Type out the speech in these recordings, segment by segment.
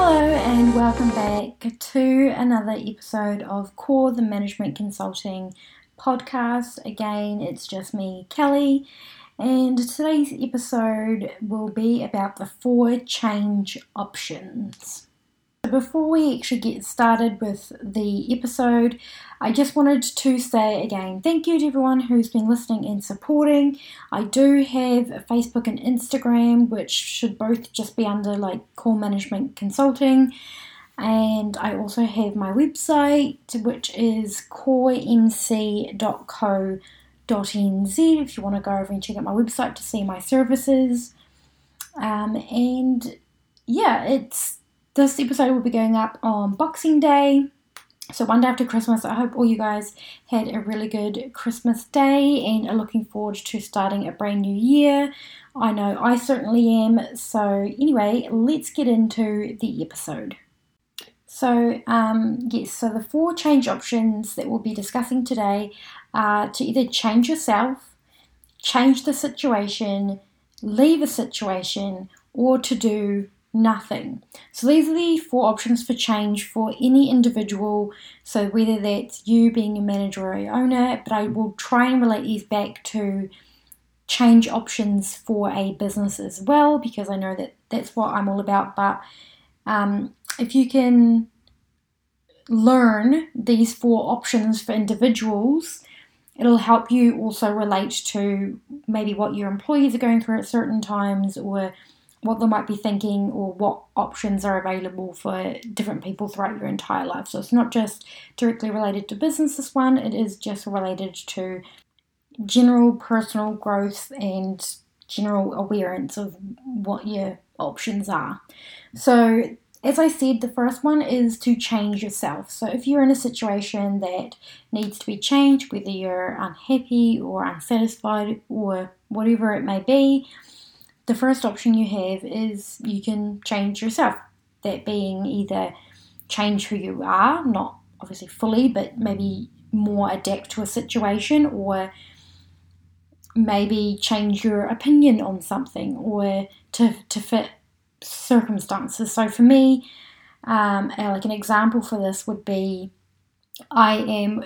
Hello, and welcome back to another episode of Core the Management Consulting podcast. Again, it's just me, Kelly, and today's episode will be about the four change options. Before we actually get started with the episode, I just wanted to say again thank you to everyone who's been listening and supporting. I do have Facebook and Instagram, which should both just be under like Core Management Consulting. And I also have my website, which is coremc.co.nz if you want to go over and check out my website to see my services. Um, and yeah, it's this episode will be going up on Boxing Day. So, one day after Christmas, I hope all you guys had a really good Christmas day and are looking forward to starting a brand new year. I know I certainly am. So, anyway, let's get into the episode. So, um, yes, so the four change options that we'll be discussing today are to either change yourself, change the situation, leave a situation, or to do nothing. So these are the four options for change for any individual. So whether that's you being a manager or a owner, but I will try and relate these back to change options for a business as well because I know that that's what I'm all about. But um, if you can learn these four options for individuals, it'll help you also relate to maybe what your employees are going through at certain times or what they might be thinking or what options are available for different people throughout your entire life. So it's not just directly related to business, this one, it is just related to general personal growth and general awareness of what your options are. So, as I said, the first one is to change yourself. So, if you're in a situation that needs to be changed, whether you're unhappy or unsatisfied or whatever it may be, the first option you have is you can change yourself. That being either change who you are, not obviously fully, but maybe more adapt to a situation, or maybe change your opinion on something, or to, to fit circumstances. So for me, um, like an example for this would be I am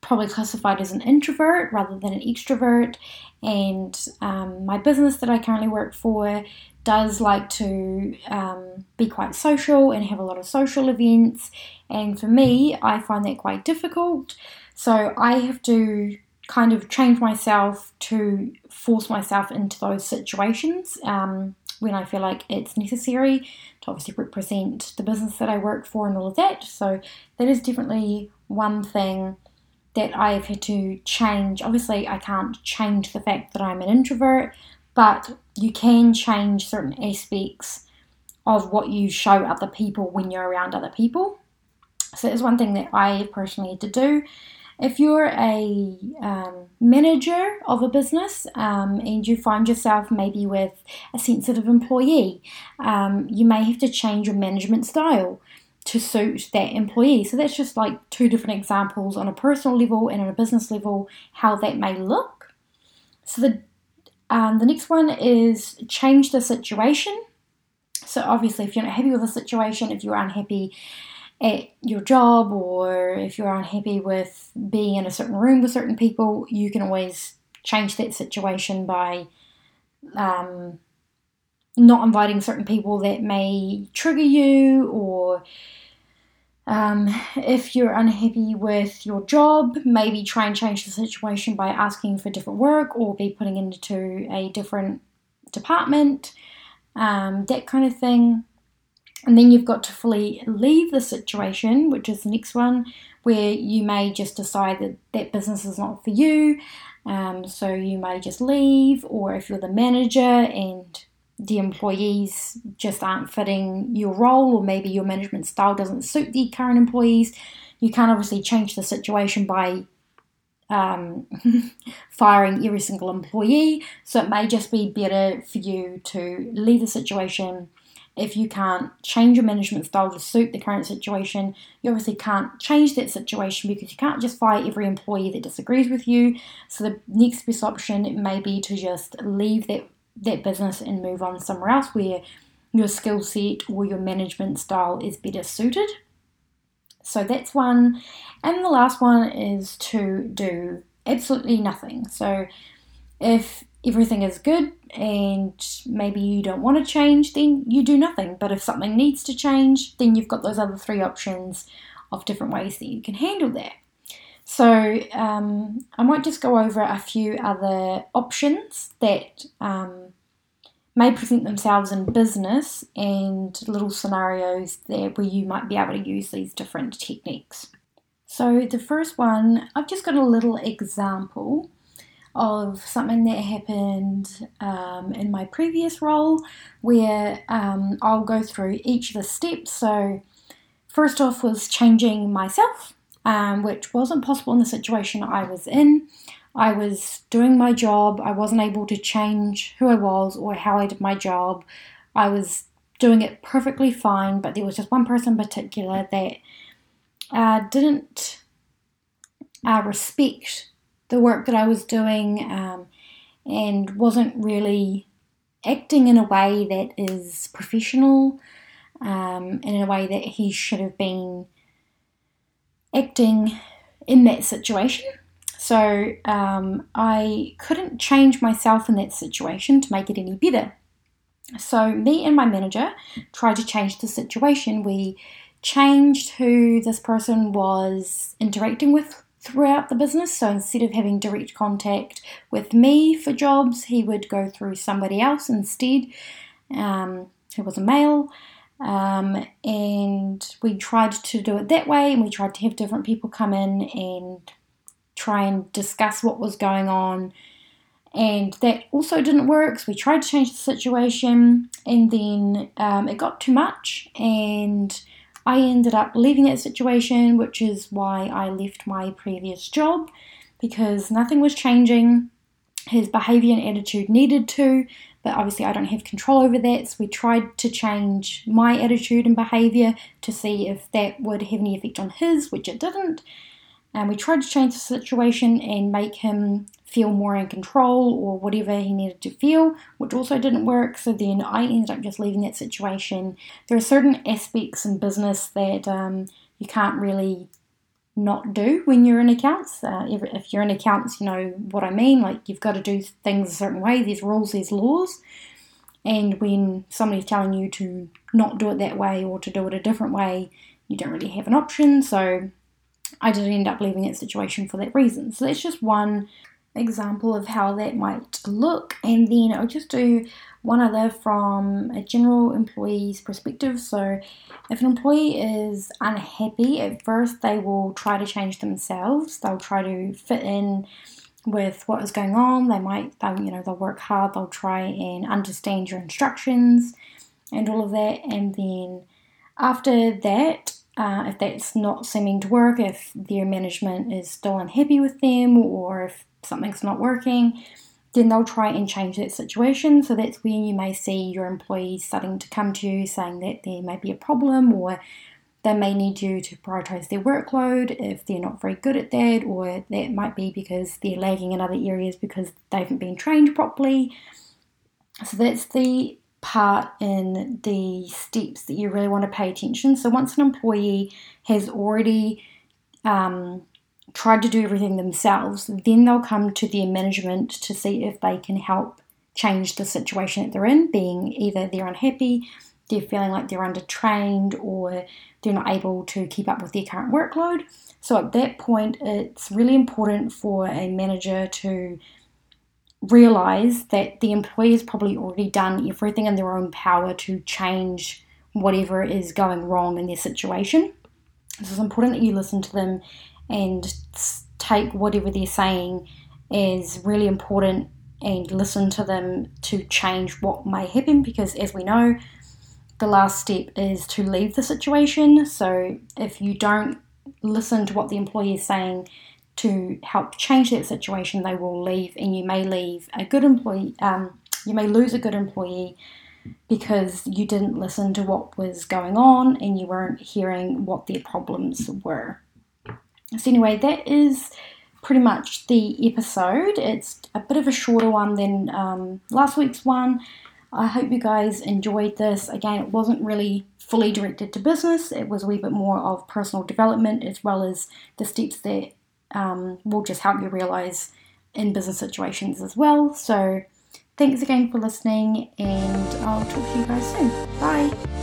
probably classified as an introvert rather than an extrovert. And um, my business that I currently work for does like to um, be quite social and have a lot of social events. And for me, I find that quite difficult. So I have to kind of change myself to force myself into those situations um, when I feel like it's necessary to obviously represent the business that I work for and all of that. So that is definitely one thing that I've had to change. Obviously, I can't change the fact that I'm an introvert, but you can change certain aspects of what you show other people when you're around other people. So, that's one thing that I personally had to do. If you're a um, manager of a business um, and you find yourself maybe with a sensitive employee, um, you may have to change your management style to suit that employee. So that's just like two different examples on a personal level and on a business level, how that may look. So the um, the next one is change the situation. So obviously, if you're not happy with a situation, if you're unhappy at your job, or if you're unhappy with being in a certain room with certain people, you can always change that situation by um, not inviting certain people that may trigger you or um, if you're unhappy with your job, maybe try and change the situation by asking for different work or be putting into a different department, um, that kind of thing. And then you've got to fully leave the situation, which is the next one, where you may just decide that that business is not for you. Um, so you may just leave, or if you're the manager and the employees just aren't fitting your role, or maybe your management style doesn't suit the current employees, you can't obviously change the situation by um, firing every single employee. So it may just be better for you to leave the situation. If you can't change your management style to suit the current situation, you obviously can't change that situation because you can't just fire every employee that disagrees with you. So the next best option may be to just leave that that business and move on somewhere else where your skill set or your management style is better suited. So that's one. And the last one is to do absolutely nothing. So if everything is good and maybe you don't want to change, then you do nothing. But if something needs to change, then you've got those other three options of different ways that you can handle that. So um, I might just go over a few other options that um, may present themselves in business and little scenarios there where you might be able to use these different techniques. So the first one, I've just got a little example of something that happened um, in my previous role where um, I'll go through each of the steps. So, first off, was changing myself, um, which wasn't possible in the situation I was in. I was doing my job, I wasn't able to change who I was or how I did my job. I was doing it perfectly fine, but there was just one person in particular that uh, didn't uh, respect the work that I was doing um, and wasn't really acting in a way that is professional um, and in a way that he should have been acting in that situation. So um, I couldn't change myself in that situation to make it any better. So me and my manager tried to change the situation. We changed who this person was interacting with throughout the business. So instead of having direct contact with me for jobs, he would go through somebody else instead, um, who was a male. Um, and we tried to do it that way, and we tried to have different people come in and try and discuss what was going on. And that also didn't work, so we tried to change the situation, and then um, it got too much, and I ended up leaving that situation, which is why I left my previous job because nothing was changing. His behavior and attitude needed to, but obviously I don't have control over that. So we tried to change my attitude and behavior to see if that would have any effect on his, which it didn't. And we tried to change the situation and make him feel more in control or whatever he needed to feel, which also didn't work. So then I ended up just leaving that situation. There are certain aspects in business that um, you can't really not do when you're in accounts. Uh, if, if you're in accounts, you know what I mean. Like you've got to do things a certain way. There's rules, there's laws. And when somebody's telling you to not do it that way or to do it a different way, you don't really have an option. So I did end up leaving that situation for that reason. So that's just one example of how that might look, and then I'll just do one other from a general employee's perspective. So, if an employee is unhappy, at first they will try to change themselves, they'll try to fit in with what is going on. They might, you know, they'll work hard, they'll try and understand your instructions and all of that, and then after that, uh, if that's not seeming to work, if their management is still unhappy with them, or if something's not working, then they'll try and change that situation. So that's when you may see your employees starting to come to you saying that there may be a problem or they may need you to prioritize their workload if they're not very good at that, or that might be because they're lagging in other areas because they haven't been trained properly. So that's the part in the steps that you really want to pay attention. So once an employee has already um, tried to do everything themselves, then they'll come to their management to see if they can help change the situation that they're in, being either they're unhappy, they're feeling like they're undertrained, or they're not able to keep up with their current workload. So at that point, it's really important for a manager to realize that the employee has probably already done everything in their own power to change whatever is going wrong in their situation. So it's important that you listen to them and take whatever they're saying as really important and listen to them to change what may happen because as we know the last step is to leave the situation so if you don't listen to what the employee is saying to help change that situation they will leave and you may leave a good employee um, you may lose a good employee because you didn't listen to what was going on and you weren't hearing what their problems were so, anyway, that is pretty much the episode. It's a bit of a shorter one than um, last week's one. I hope you guys enjoyed this. Again, it wasn't really fully directed to business, it was a wee bit more of personal development as well as the steps that um, will just help you realize in business situations as well. So, thanks again for listening, and I'll talk to you guys soon. Bye.